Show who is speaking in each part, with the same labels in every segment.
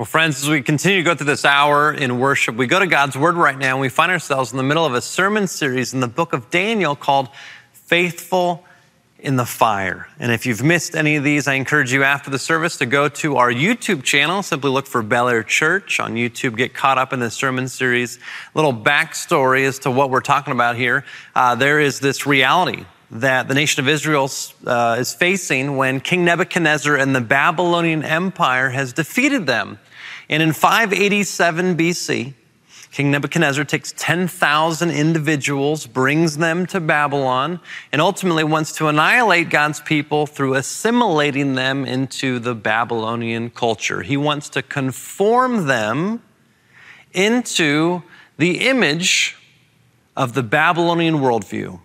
Speaker 1: Well, friends, as we continue to go through this hour in worship, we go to God's Word right now, and we find ourselves in the middle of a sermon series in the book of Daniel called Faithful in the Fire. And if you've missed any of these, I encourage you after the service to go to our YouTube channel. Simply look for Bel Air Church on YouTube. Get caught up in this sermon series. A little backstory as to what we're talking about here. Uh, there is this reality that the nation of Israel uh, is facing when King Nebuchadnezzar and the Babylonian Empire has defeated them. And in 587 BC, King Nebuchadnezzar takes 10,000 individuals, brings them to Babylon, and ultimately wants to annihilate God's people through assimilating them into the Babylonian culture. He wants to conform them into the image of the Babylonian worldview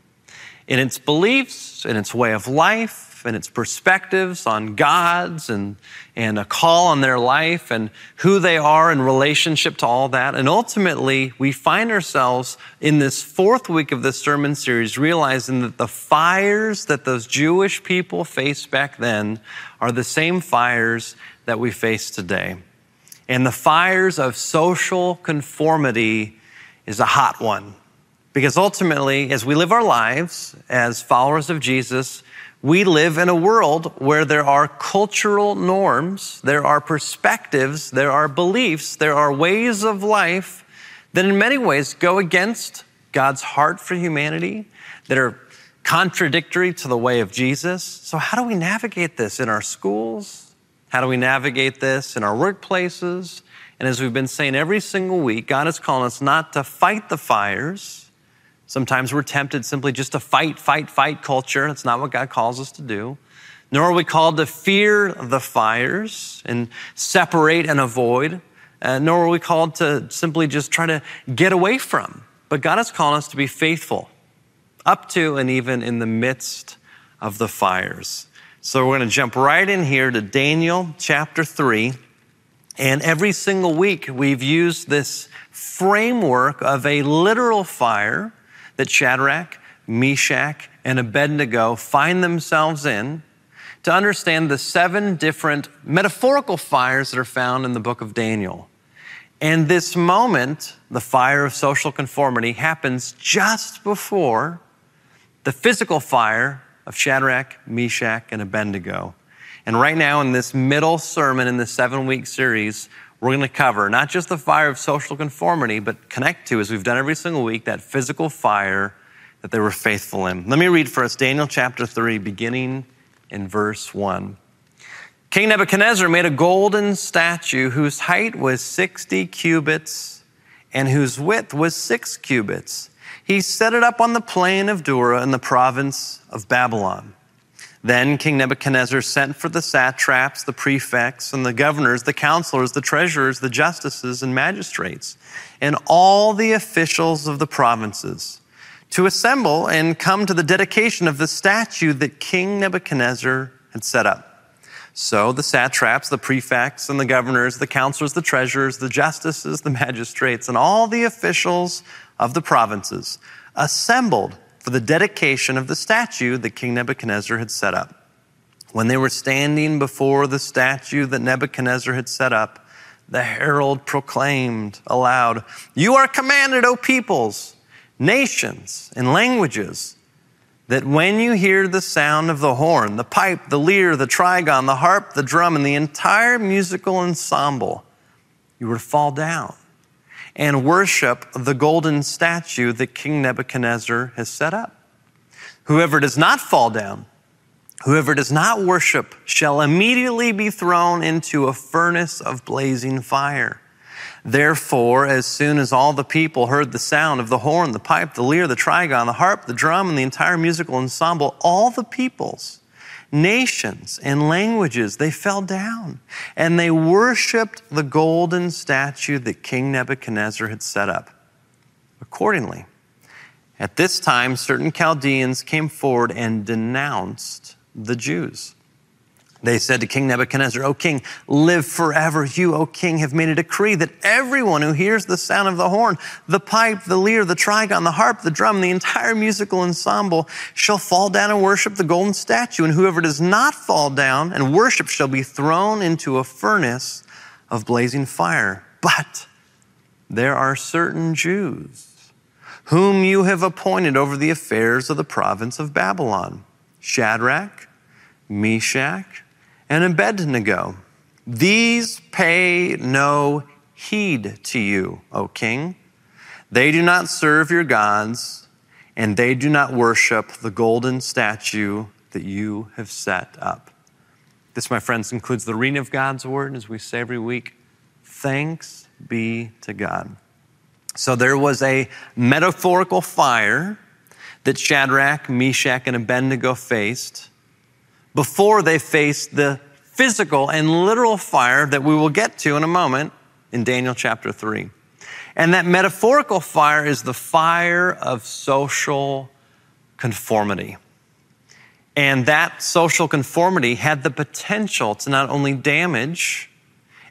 Speaker 1: in its beliefs, in its way of life, and its perspectives on God's and, and a call on their life and who they are in relationship to all that. And ultimately, we find ourselves in this fourth week of this sermon series realizing that the fires that those Jewish people faced back then are the same fires that we face today. And the fires of social conformity is a hot one. Because ultimately, as we live our lives as followers of Jesus, we live in a world where there are cultural norms, there are perspectives, there are beliefs, there are ways of life that in many ways go against God's heart for humanity, that are contradictory to the way of Jesus. So, how do we navigate this in our schools? How do we navigate this in our workplaces? And as we've been saying every single week, God is calling us not to fight the fires Sometimes we're tempted simply just to fight, fight, fight culture. That's not what God calls us to do. Nor are we called to fear the fires and separate and avoid. Uh, nor are we called to simply just try to get away from. But God is calling us to be faithful up to and even in the midst of the fires. So we're going to jump right in here to Daniel chapter 3. And every single week we've used this framework of a literal fire that Shadrach, Meshach, and Abednego find themselves in to understand the seven different metaphorical fires that are found in the book of Daniel. And this moment, the fire of social conformity, happens just before the physical fire of Shadrach, Meshach, and Abednego. And right now, in this middle sermon in the seven week series, we're going to cover not just the fire of social conformity, but connect to, as we've done every single week, that physical fire that they were faithful in. Let me read for us Daniel chapter 3, beginning in verse 1. King Nebuchadnezzar made a golden statue whose height was 60 cubits and whose width was six cubits. He set it up on the plain of Dura in the province of Babylon. Then King Nebuchadnezzar sent for the satraps, the prefects, and the governors, the counselors, the treasurers, the justices, and magistrates, and all the officials of the provinces to assemble and come to the dedication of the statue that King Nebuchadnezzar had set up. So the satraps, the prefects, and the governors, the counselors, the treasurers, the justices, the magistrates, and all the officials of the provinces assembled for the dedication of the statue that King Nebuchadnezzar had set up. When they were standing before the statue that Nebuchadnezzar had set up, the herald proclaimed aloud, You are commanded, O peoples, nations, and languages, that when you hear the sound of the horn, the pipe, the lyre, the trigon, the harp, the drum, and the entire musical ensemble, you were to fall down and worship the golden statue that King Nebuchadnezzar has set up. Whoever does not fall down, whoever does not worship, shall immediately be thrown into a furnace of blazing fire. Therefore, as soon as all the people heard the sound of the horn, the pipe, the lyre, the trigon, the harp, the drum, and the entire musical ensemble, all the peoples nations and languages, they fell down and they worshiped the golden statue that King Nebuchadnezzar had set up. Accordingly, at this time, certain Chaldeans came forward and denounced the Jews. They said to King Nebuchadnezzar, O king, live forever. You, O king, have made a decree that everyone who hears the sound of the horn, the pipe, the lyre, the trigon, the harp, the drum, the entire musical ensemble shall fall down and worship the golden statue. And whoever does not fall down and worship shall be thrown into a furnace of blazing fire. But there are certain Jews whom you have appointed over the affairs of the province of Babylon Shadrach, Meshach, and Abednego. These pay no heed to you, O king. They do not serve your gods, and they do not worship the golden statue that you have set up. This, my friends, includes the reading of God's word, as we say every week. Thanks be to God. So there was a metaphorical fire that Shadrach, Meshach, and Abednego faced before they face the physical and literal fire that we will get to in a moment in Daniel chapter 3. And that metaphorical fire is the fire of social conformity. And that social conformity had the potential to not only damage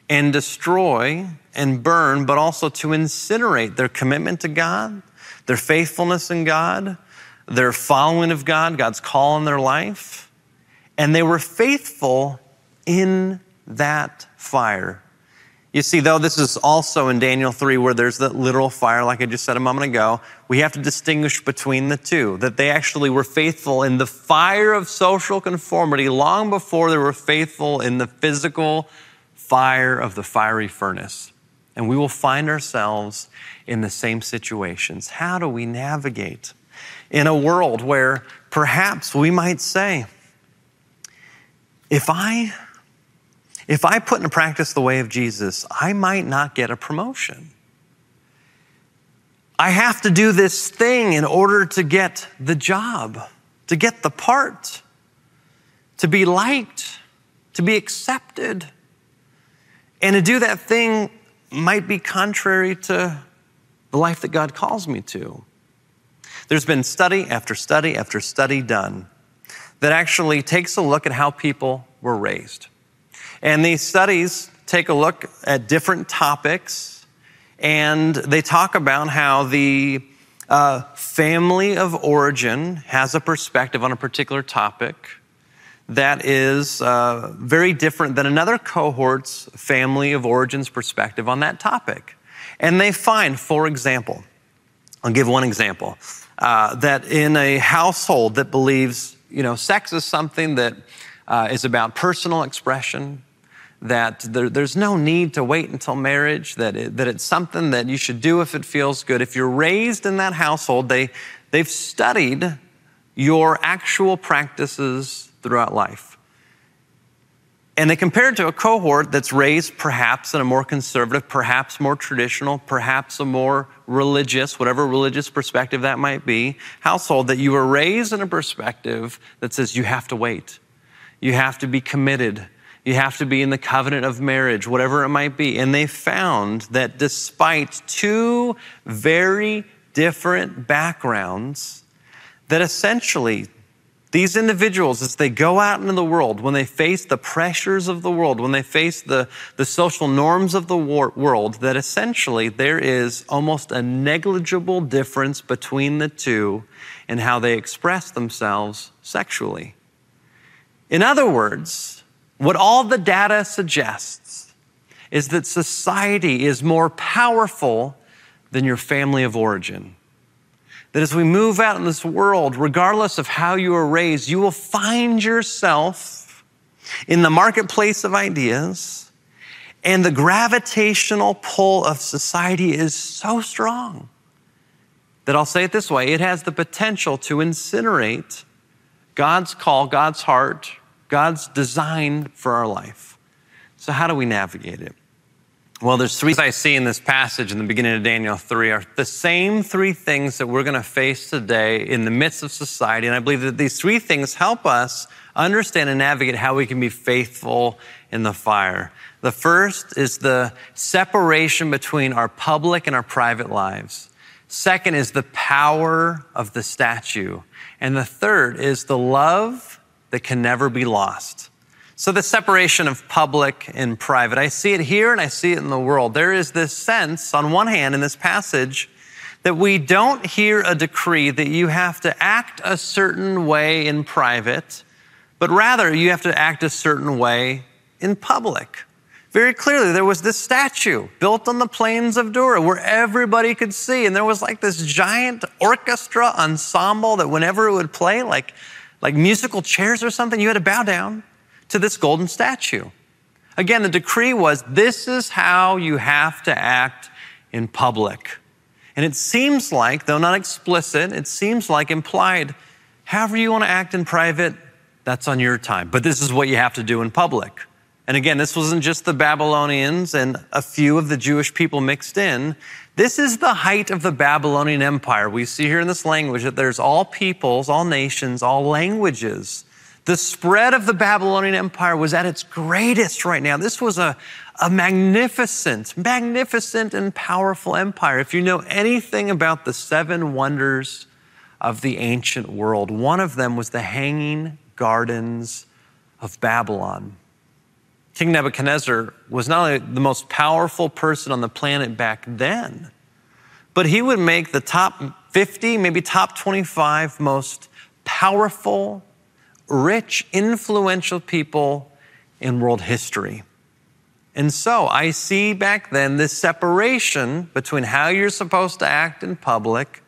Speaker 1: and destroy and burn, but also to incinerate their commitment to God, their faithfulness in God, their following of God, God's call in their life. And they were faithful in that fire. You see, though this is also in Daniel 3 where there's that literal fire, like I just said a moment ago, we have to distinguish between the two. That they actually were faithful in the fire of social conformity long before they were faithful in the physical fire of the fiery furnace. And we will find ourselves in the same situations. How do we navigate in a world where perhaps we might say, if I if I put into practice the way of Jesus, I might not get a promotion. I have to do this thing in order to get the job, to get the part, to be liked, to be accepted. And to do that thing might be contrary to the life that God calls me to. There's been study after study after study done that actually takes a look at how people were raised. And these studies take a look at different topics and they talk about how the uh, family of origin has a perspective on a particular topic that is uh, very different than another cohort's family of origins perspective on that topic. And they find, for example, I'll give one example, uh, that in a household that believes, you know, sex is something that uh, is about personal expression, that there, there's no need to wait until marriage, that, it, that it's something that you should do if it feels good. If you're raised in that household, they, they've studied your actual practices throughout life. And they compare it to a cohort that's raised perhaps in a more conservative, perhaps more traditional, perhaps a more religious, whatever religious perspective that might be, household that you were raised in a perspective that says you have to wait. You have to be committed. You have to be in the covenant of marriage, whatever it might be. And they found that despite two very different backgrounds, that essentially these individuals, as they go out into the world, when they face the pressures of the world, when they face the, the social norms of the war- world, that essentially there is almost a negligible difference between the two in how they express themselves sexually. In other words, what all the data suggests is that society is more powerful than your family of origin. That as we move out in this world, regardless of how you were raised, you will find yourself in the marketplace of ideas, and the gravitational pull of society is so strong that I'll say it this way it has the potential to incinerate God's call, God's heart, God's design for our life. So, how do we navigate it? Well, there's three I see in this passage in the beginning of Daniel 3 are the same three things that we're going to face today in the midst of society. And I believe that these three things help us understand and navigate how we can be faithful in the fire. The first is the separation between our public and our private lives. Second is the power of the statue. And the third is the love that can never be lost. So, the separation of public and private, I see it here and I see it in the world. There is this sense, on one hand, in this passage, that we don't hear a decree that you have to act a certain way in private, but rather you have to act a certain way in public. very clearly there was this statue built on the plains of Dura where everybody could see. And there was like this giant orchestra ensemble that whenever it would play, like, like musical chairs or something, you had to bow down to this golden statue. Again, the decree was this is how you have to act in public. And it seems like, though not explicit, it seems like implied, however you want to act in private, that's on your time. But this is what you have to do in public. And again, this wasn't just the Babylonians and a few of the Jewish people mixed in. This is the height of the Babylonian Empire. We see here in this language that there's all peoples, all nations, all languages. The spread of the Babylonian Empire was at its greatest right now. This was a, a magnificent, magnificent and powerful empire. If you know anything about the seven wonders of the ancient world, one of them was the Hanging Gardens of Babylon. King Nebuchadnezzar was not only the most powerful person on the planet back then, but he would make the top 50, maybe top 25 most powerful, rich, influential people in world history. And so I see back then this separation between how you're supposed to act in public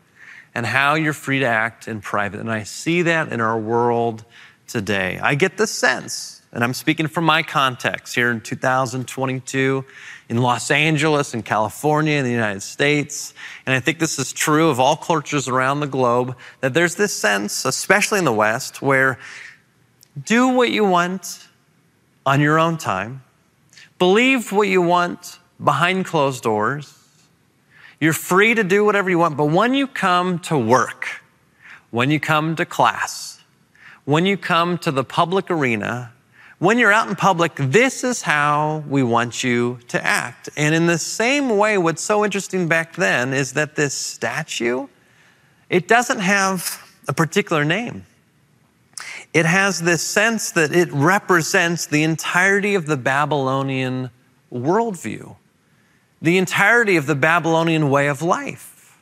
Speaker 1: and how you're free to act in private. And I see that in our world today. I get the sense and I'm speaking from my context here in 2022 in Los Angeles, in California, in the United States. And I think this is true of all cultures around the globe that there's this sense, especially in the West, where do what you want on your own time, believe what you want behind closed doors. You're free to do whatever you want, but when you come to work, when you come to class, when you come to the public arena, when you're out in public, this is how we want you to act. And in the same way, what's so interesting back then is that this statue, it doesn't have a particular name. It has this sense that it represents the entirety of the Babylonian worldview, the entirety of the Babylonian way of life.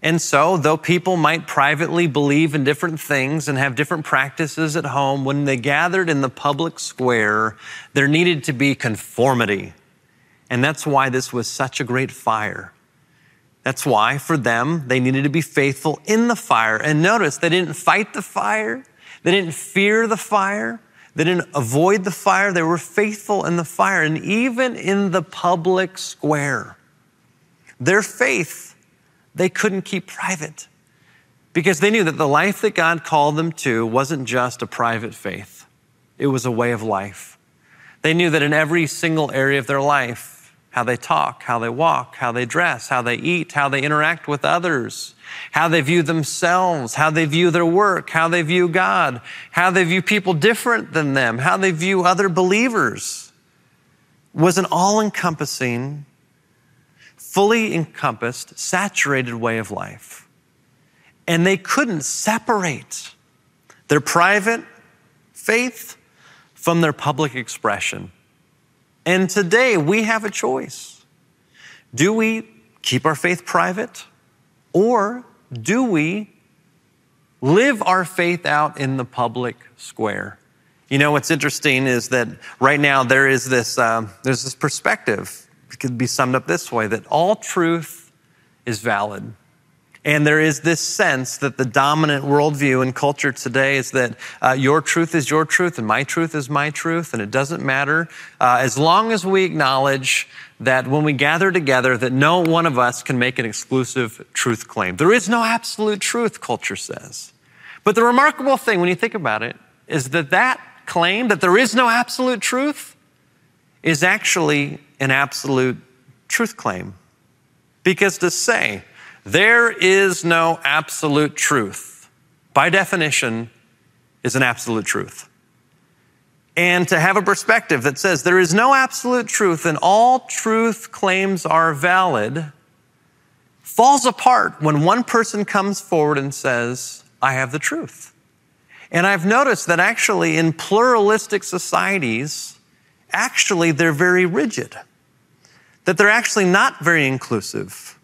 Speaker 1: And so, though people might privately believe in different things and have different practices at home, when they gathered in the public square, there needed to be conformity. And that's why this was such a great fire. That's why, for them, they needed to be faithful in the fire. And notice, they didn't fight the fire, they didn't fear the fire, they didn't avoid the fire, they were faithful in the fire. And even in the public square, their faith they couldn't keep private because they knew that the life that God called them to wasn't just a private faith, it was a way of life. They knew that in every single area of their life, how they talk, how they walk, how they dress, how they eat, how they interact with others, how they view themselves, how they view their work, how they view God, how they view people different than them, how they view other believers was an all encompassing fully encompassed, saturated way of life. And they couldn't separate their private faith from their public expression. And today we have a choice. Do we keep our faith private or do we live our faith out in the public square? You know, what's interesting is that right now there is this, uh, there's this perspective it could be summed up this way that all truth is valid. And there is this sense that the dominant worldview in culture today is that uh, your truth is your truth and my truth is my truth, and it doesn't matter uh, as long as we acknowledge that when we gather together, that no one of us can make an exclusive truth claim. There is no absolute truth, culture says. But the remarkable thing, when you think about it, is that that claim that there is no absolute truth is actually an absolute truth claim. Because to say there is no absolute truth, by definition, is an absolute truth. And to have a perspective that says there is no absolute truth and all truth claims are valid falls apart when one person comes forward and says, I have the truth. And I've noticed that actually in pluralistic societies, actually they're very rigid that they're actually not very inclusive.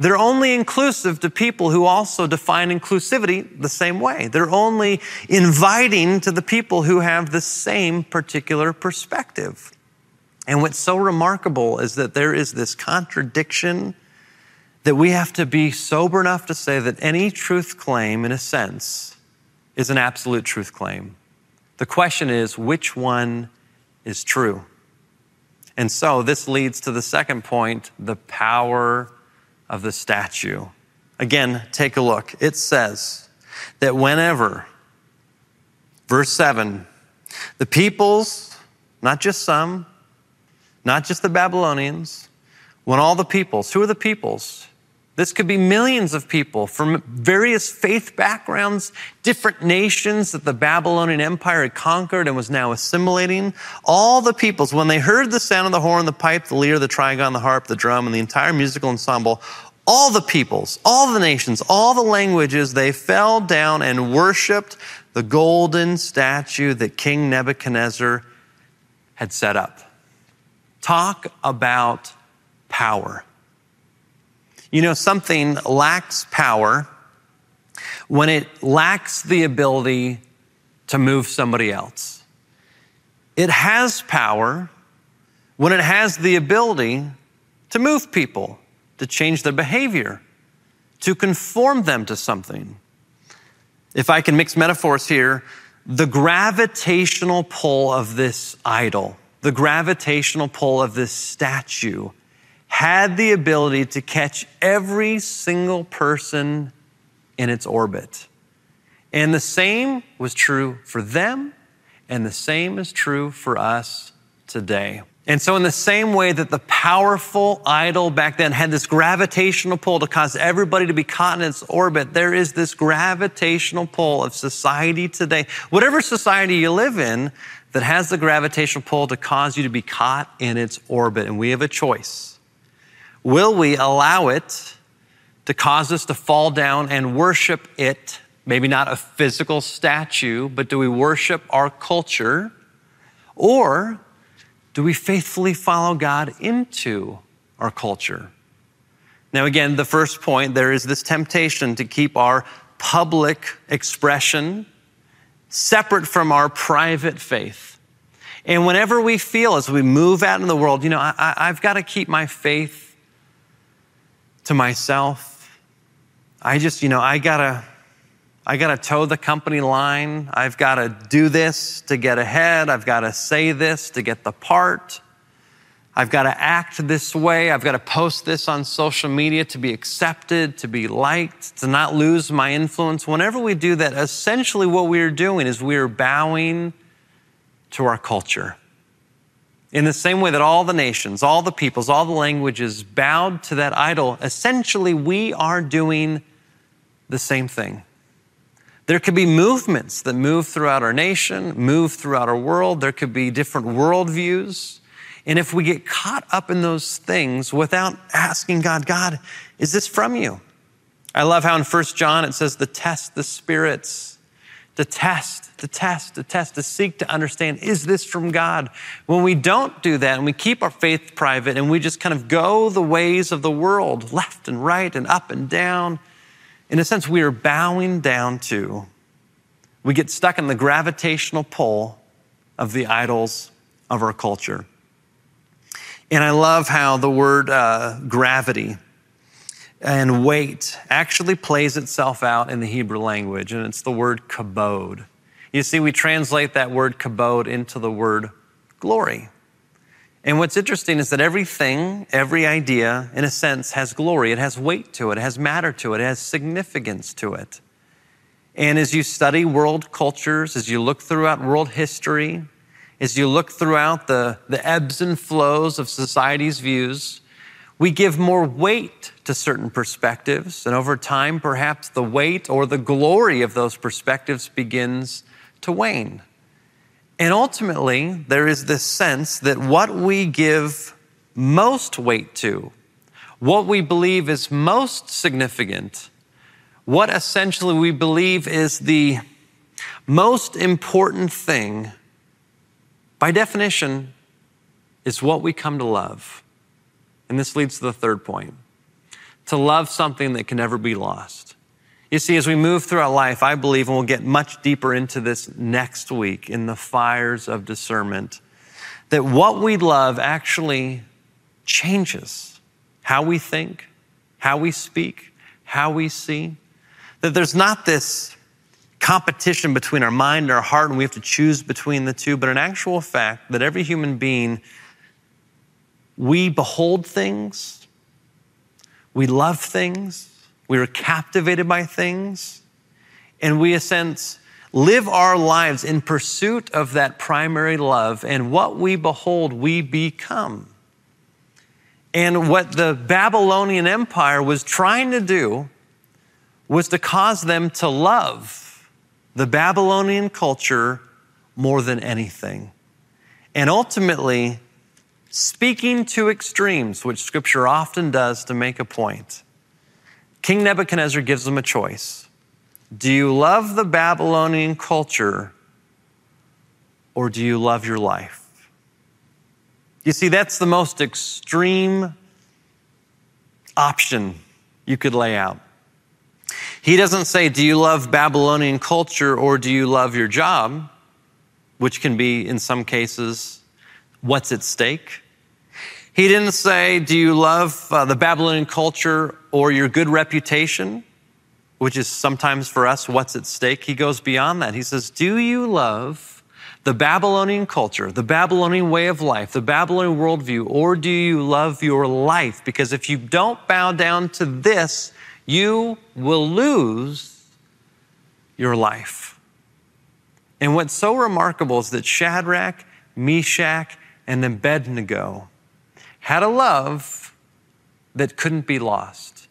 Speaker 1: They're only inclusive to people who also define inclusivity the same way. They're only inviting to the people who have the same particular perspective. And what's so remarkable is that there is this contradiction that we have to be sober enough to say that any truth claim, in a sense, is an absolute truth claim. The question is, which one is true? And so this leads to the second point the power of the statue. Again, take a look. It says that whenever, verse 7, the peoples, not just some, not just the Babylonians, when all the peoples, who are the peoples? This could be millions of people from various faith backgrounds, different nations that the Babylonian Empire had conquered and was now assimilating. All the peoples, when they heard the sound of the horn, the pipe, the lyre, the trigon, the harp, the drum, and the entire musical ensemble, all the peoples, all the nations, all the languages, they fell down and worshiped the golden statue that King Nebuchadnezzar had set up. Talk about power. You know, something lacks power when it lacks the ability to move somebody else. It has power when it has the ability to move people, to change their behavior, to conform them to something. If I can mix metaphors here, the gravitational pull of this idol, the gravitational pull of this statue, had the ability to catch every single person in its orbit. And the same was true for them, and the same is true for us today. And so, in the same way that the powerful idol back then had this gravitational pull to cause everybody to be caught in its orbit, there is this gravitational pull of society today. Whatever society you live in that has the gravitational pull to cause you to be caught in its orbit, and we have a choice. Will we allow it to cause us to fall down and worship it? Maybe not a physical statue, but do we worship our culture? Or do we faithfully follow God into our culture? Now, again, the first point there is this temptation to keep our public expression separate from our private faith. And whenever we feel as we move out in the world, you know, I, have got to keep my faith to myself. I just, you know, I gotta, I gotta toe the company line. I've gotta do this to get ahead. I've gotta say this to get the part. I've got to act this way. I've got to post this on social media to be accepted, to be liked, to not lose my influence. Whenever we do that, essentially what we are doing is we are bowing to our culture. In the same way that all the nations, all the peoples, all the languages bowed to that idol, essentially we are doing the same thing. There could be movements that move throughout our nation, move throughout our world. There could be different worldviews. And if we get caught up in those things without asking God, God, is this from you? I love how in 1 John it says to test the spirits to test, to test, to test, to seek to understand is this from God? When we don't do that and we keep our faith private and we just kind of go the ways of the world, left and right and up and down, in a sense, we are bowing down to, we get stuck in the gravitational pull of the idols of our culture. And I love how the word uh, gravity and weight actually plays itself out in the Hebrew language, and it's the word kabod. You see, we translate that word kabod into the word glory. And what's interesting is that everything, every idea, in a sense, has glory. It has weight to it, it has matter to it, it has significance to it. And as you study world cultures, as you look throughout world history, as you look throughout the, the ebbs and flows of society's views, we give more weight to certain perspectives, and over time, perhaps the weight or the glory of those perspectives begins to wane. And ultimately, there is this sense that what we give most weight to, what we believe is most significant, what essentially we believe is the most important thing, by definition, is what we come to love. And this leads to the third point to love something that can never be lost. You see, as we move through our life, I believe, and we'll get much deeper into this next week in the fires of discernment, that what we love actually changes how we think, how we speak, how we see. That there's not this competition between our mind and our heart, and we have to choose between the two, but an actual fact, that every human being, we behold things, we love things, we are captivated by things, and we, in a sense, live our lives in pursuit of that primary love, and what we behold, we become. And what the Babylonian Empire was trying to do was to cause them to love the Babylonian culture more than anything. And ultimately, speaking to extremes, which scripture often does to make a point, King Nebuchadnezzar gives them a choice. Do you love the Babylonian culture or do you love your life? You see, that's the most extreme option you could lay out. He doesn't say, Do you love Babylonian culture or do you love your job? Which can be, in some cases, what's at stake. He didn't say, Do you love uh, the Babylonian culture or your good reputation? which is sometimes for us what's at stake, he goes beyond that. He says, Do you love the Babylonian culture, the Babylonian way of life, the Babylonian worldview, or do you love your life? Because if you don't bow down to this, you will lose your life. And what's so remarkable is that Shadrach, Meshach, and Abednego had a love that couldn't be lost.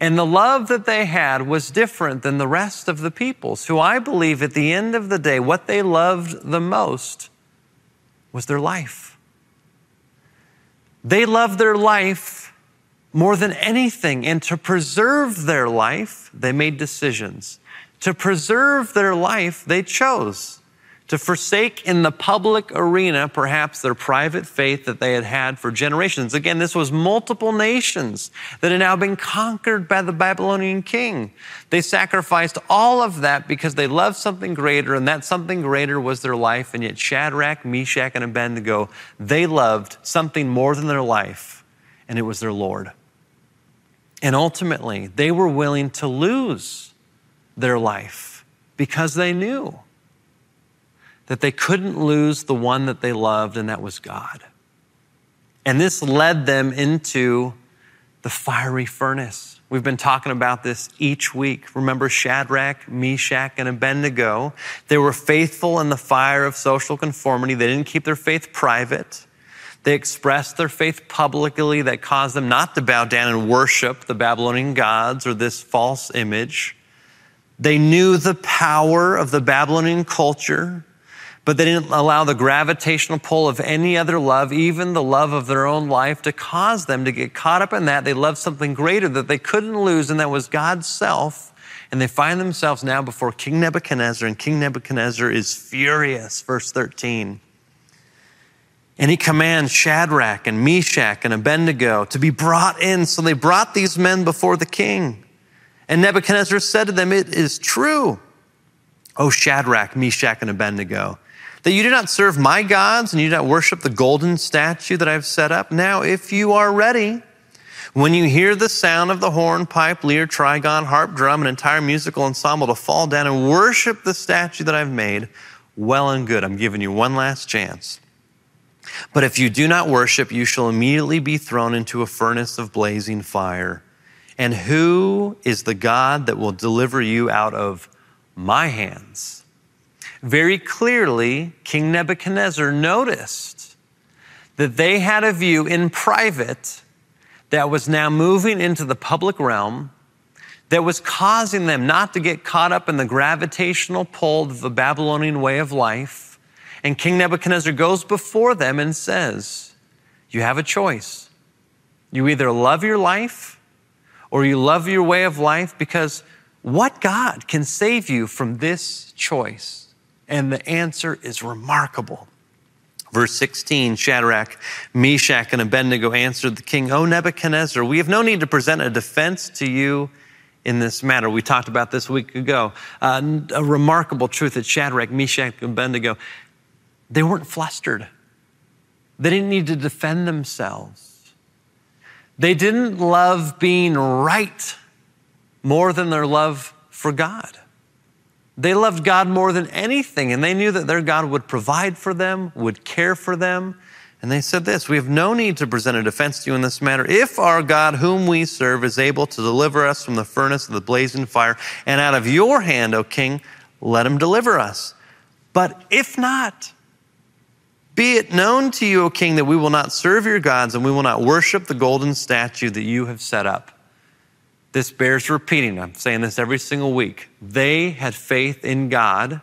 Speaker 1: And the love that they had was different than the rest of the peoples, who I believe at the end of the day, what they loved the most was their life. They loved their life more than anything. And to preserve their life, they made decisions. To preserve their life, they chose to forsake in the public arena perhaps their private faith that they had had for generations. Again, this was multiple nations that had now been conquered by the Babylonian king. They sacrificed all of that because they loved something greater, and that something greater was their life. And yet, Shadrach, Meshach, and Abednego, they loved something more than their life, and it was their Lord. And ultimately, they were willing to lose their life because they knew that they couldn't lose the one that they loved, and that was God. And this led them into the fiery furnace. We've been talking about this each week. Remember Shadrach, Meshach, and Abednego? They were faithful in the fire of social conformity. They didn't keep their faith private. They expressed their faith publicly that caused them not to bow down and worship the Babylonian gods or this false image. They knew the power of the Babylonian culture but they didn't allow the gravitational pull of any other love, even the love of their own life, to cause them to get caught up in that. They loved something greater that they couldn't lose, and that was God's self. And they find themselves now before King Nebuchadnezzar, and King Nebuchadnezzar is furious. Verse 13. And he commands Shadrach and Meshach and Abednego to be brought in. So they brought these men before the king. And Nebuchadnezzar said to them, It is true, O Shadrach, Meshach, and Abednego that you do not serve my gods and you do not worship the golden statue that I've set up. Now, if you are ready, when you hear the sound of the horn, pipe, lyre, trigon, harp, drum, an entire musical ensemble to fall down and worship the statue that I've made, well and good. I'm giving you one last chance. But if you do not worship, you shall immediately be thrown into a furnace of blazing fire. And who is the God that will deliver you out of my hands? Very clearly, King Nebuchadnezzar noticed that they had a view in private that was now moving into the public realm that was causing them not to get caught up in the gravitational pull of the Babylonian way of life. And King Nebuchadnezzar goes before them and says, You have a choice. You either love your life or you love your way of life because what God can save you from this choice? And the answer is remarkable. Verse 16 Shadrach, Meshach, and Abednego answered the king, O Nebuchadnezzar, we have no need to present a defense to you in this matter. We talked about this a week ago. Uh, a remarkable truth that Shadrach, Meshach, and Abednego, they weren't flustered. They didn't need to defend themselves. They didn't love being right more than their love for God. They loved God more than anything, and they knew that their God would provide for them, would care for them. And they said this We have no need to present a defense to you in this matter. If our God, whom we serve, is able to deliver us from the furnace of the blazing fire, and out of your hand, O king, let him deliver us. But if not, be it known to you, O king, that we will not serve your gods and we will not worship the golden statue that you have set up. This bears repeating. I'm saying this every single week. They had faith in God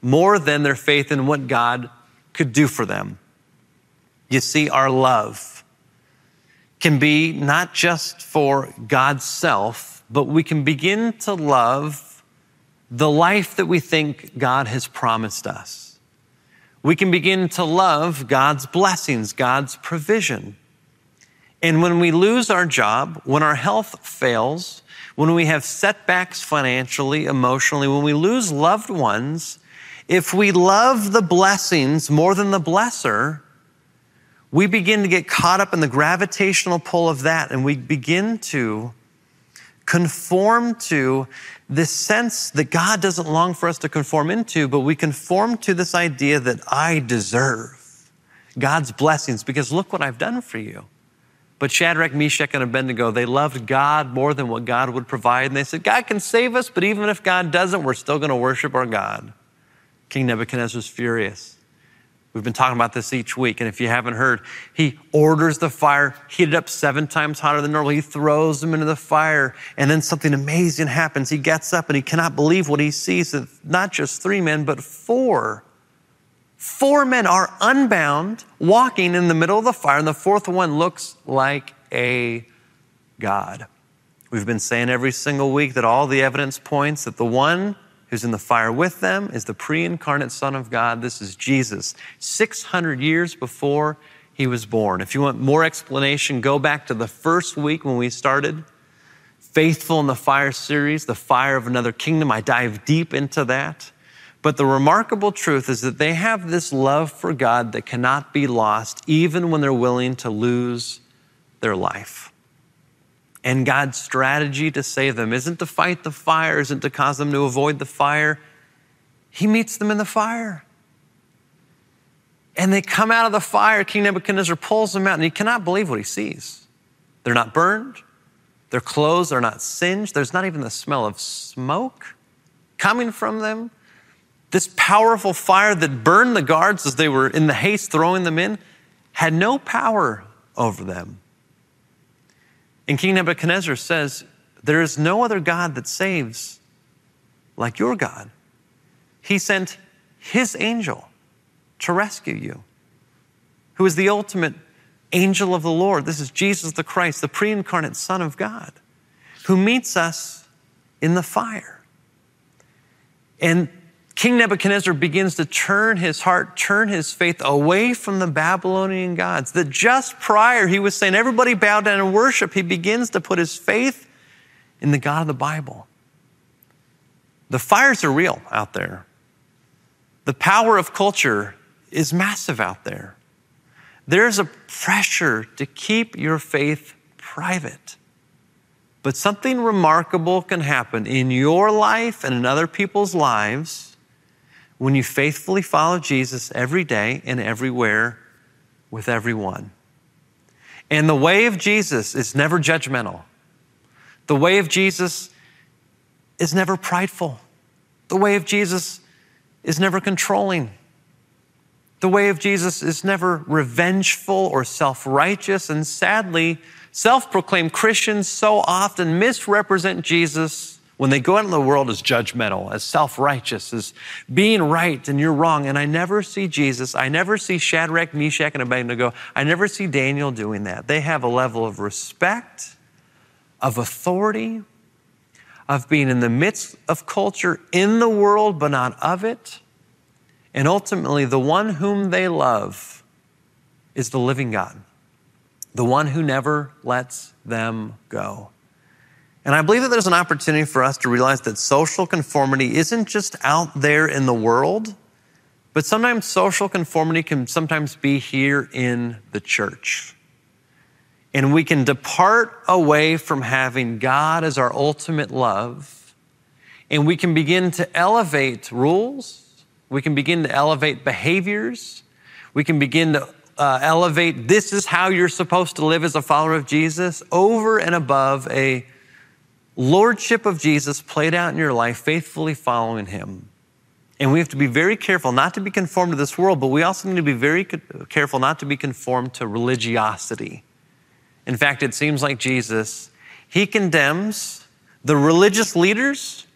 Speaker 1: more than their faith in what God could do for them. You see, our love can be not just for God's self, but we can begin to love the life that we think God has promised us. We can begin to love God's blessings, God's provision. And when we lose our job, when our health fails, when we have setbacks financially, emotionally, when we lose loved ones, if we love the blessings more than the blesser, we begin to get caught up in the gravitational pull of that and we begin to conform to this sense that God doesn't long for us to conform into, but we conform to this idea that I deserve God's blessings because look what I've done for you. But Shadrach, Meshach, and Abednego, they loved God more than what God would provide. And they said, God can save us, but even if God doesn't, we're still going to worship our God. King Nebuchadnezzar was furious. We've been talking about this each week. And if you haven't heard, he orders the fire heated up seven times hotter than normal. He throws them into the fire. And then something amazing happens. He gets up and he cannot believe what he sees. It's not just three men, but four Four men are unbound, walking in the middle of the fire, and the fourth one looks like a God. We've been saying every single week that all the evidence points that the one who's in the fire with them is the pre incarnate Son of God. This is Jesus, 600 years before he was born. If you want more explanation, go back to the first week when we started Faithful in the Fire series, the fire of another kingdom. I dive deep into that. But the remarkable truth is that they have this love for God that cannot be lost, even when they're willing to lose their life. And God's strategy to save them isn't to fight the fire, isn't to cause them to avoid the fire. He meets them in the fire. And they come out of the fire. King Nebuchadnezzar pulls them out, and he cannot believe what he sees. They're not burned, their clothes are not singed, there's not even the smell of smoke coming from them. This powerful fire that burned the guards as they were in the haste throwing them in had no power over them. And King Nebuchadnezzar says, There is no other God that saves like your God. He sent his angel to rescue you, who is the ultimate angel of the Lord. This is Jesus the Christ, the pre incarnate Son of God, who meets us in the fire. And King Nebuchadnezzar begins to turn his heart, turn his faith away from the Babylonian gods. That just prior he was saying, everybody bow down and worship. He begins to put his faith in the God of the Bible. The fires are real out there. The power of culture is massive out there. There's a pressure to keep your faith private. But something remarkable can happen in your life and in other people's lives when you faithfully follow Jesus every day and everywhere with everyone. And the way of Jesus is never judgmental. The way of Jesus is never prideful. The way of Jesus is never controlling. The way of Jesus is never revengeful or self righteous. And sadly, self proclaimed Christians so often misrepresent Jesus when they go out in the world as judgmental, as self righteous, as being right and you're wrong. And I never see Jesus, I never see Shadrach, Meshach, and Abednego, I never see Daniel doing that. They have a level of respect, of authority, of being in the midst of culture, in the world, but not of it. And ultimately, the one whom they love is the living God, the one who never lets them go. And I believe that there's an opportunity for us to realize that social conformity isn't just out there in the world, But sometimes social conformity can sometimes be here in the church. And we can depart away from having God as our ultimate love, and we can begin to elevate rules, we can begin to elevate behaviors, we can begin to uh, elevate this is how you're supposed to live as a follower of Jesus over and above a lordship of Jesus played out in your life, faithfully following him. And we have to be very careful not to be conformed to this world, but we also need to be very careful not to be conformed to religiosity. In fact, it seems like Jesus, he condemns the religious leaders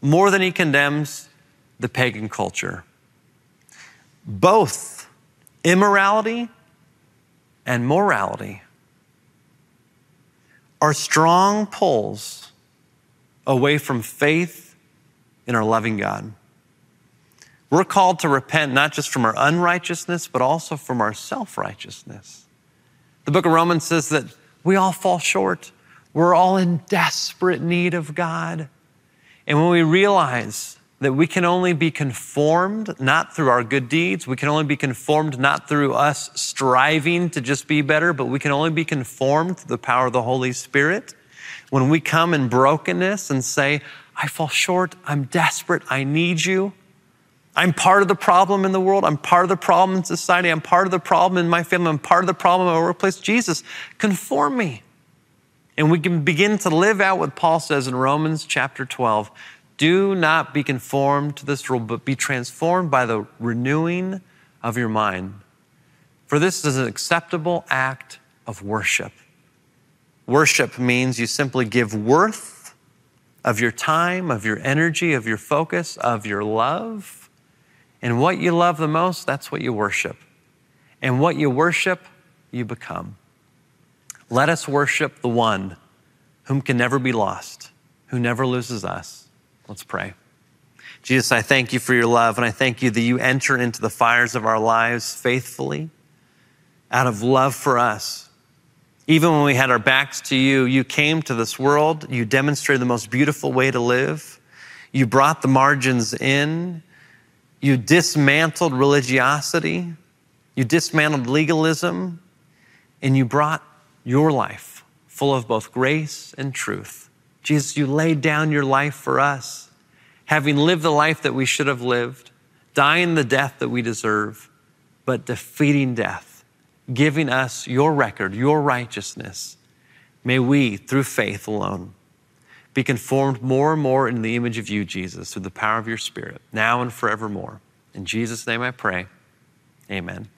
Speaker 1: more than he condemns the pagan culture. Both immorality and morality are strong pulls away from faith in our loving God. We're called to repent not just from our unrighteousness, but also from our self righteousness. The book of Romans says that we all fall short. We're all in desperate need of God. And when we realize that we can only be conformed not through our good deeds, we can only be conformed not through us striving to just be better, but we can only be conformed through the power of the Holy Spirit. When we come in brokenness and say, I fall short, I'm desperate, I need you. I'm part of the problem in the world. I'm part of the problem in society. I'm part of the problem in my family. I'm part of the problem in my workplace. Jesus, conform me. And we can begin to live out what Paul says in Romans chapter 12. Do not be conformed to this world, but be transformed by the renewing of your mind. For this is an acceptable act of worship. Worship means you simply give worth of your time, of your energy, of your focus, of your love and what you love the most, that's what you worship. And what you worship, you become. Let us worship the one whom can never be lost, who never loses us. Let's pray. Jesus, I thank you for your love, and I thank you that you enter into the fires of our lives faithfully out of love for us. Even when we had our backs to you, you came to this world, you demonstrated the most beautiful way to live. You brought the margins in. You dismantled religiosity, you dismantled legalism, and you brought your life full of both grace and truth. Jesus, you laid down your life for us, having lived the life that we should have lived, dying the death that we deserve, but defeating death, giving us your record, your righteousness. May we, through faith alone, be conformed more and more in the image of you, Jesus, through the power of your Spirit, now and forevermore. In Jesus' name I pray. Amen.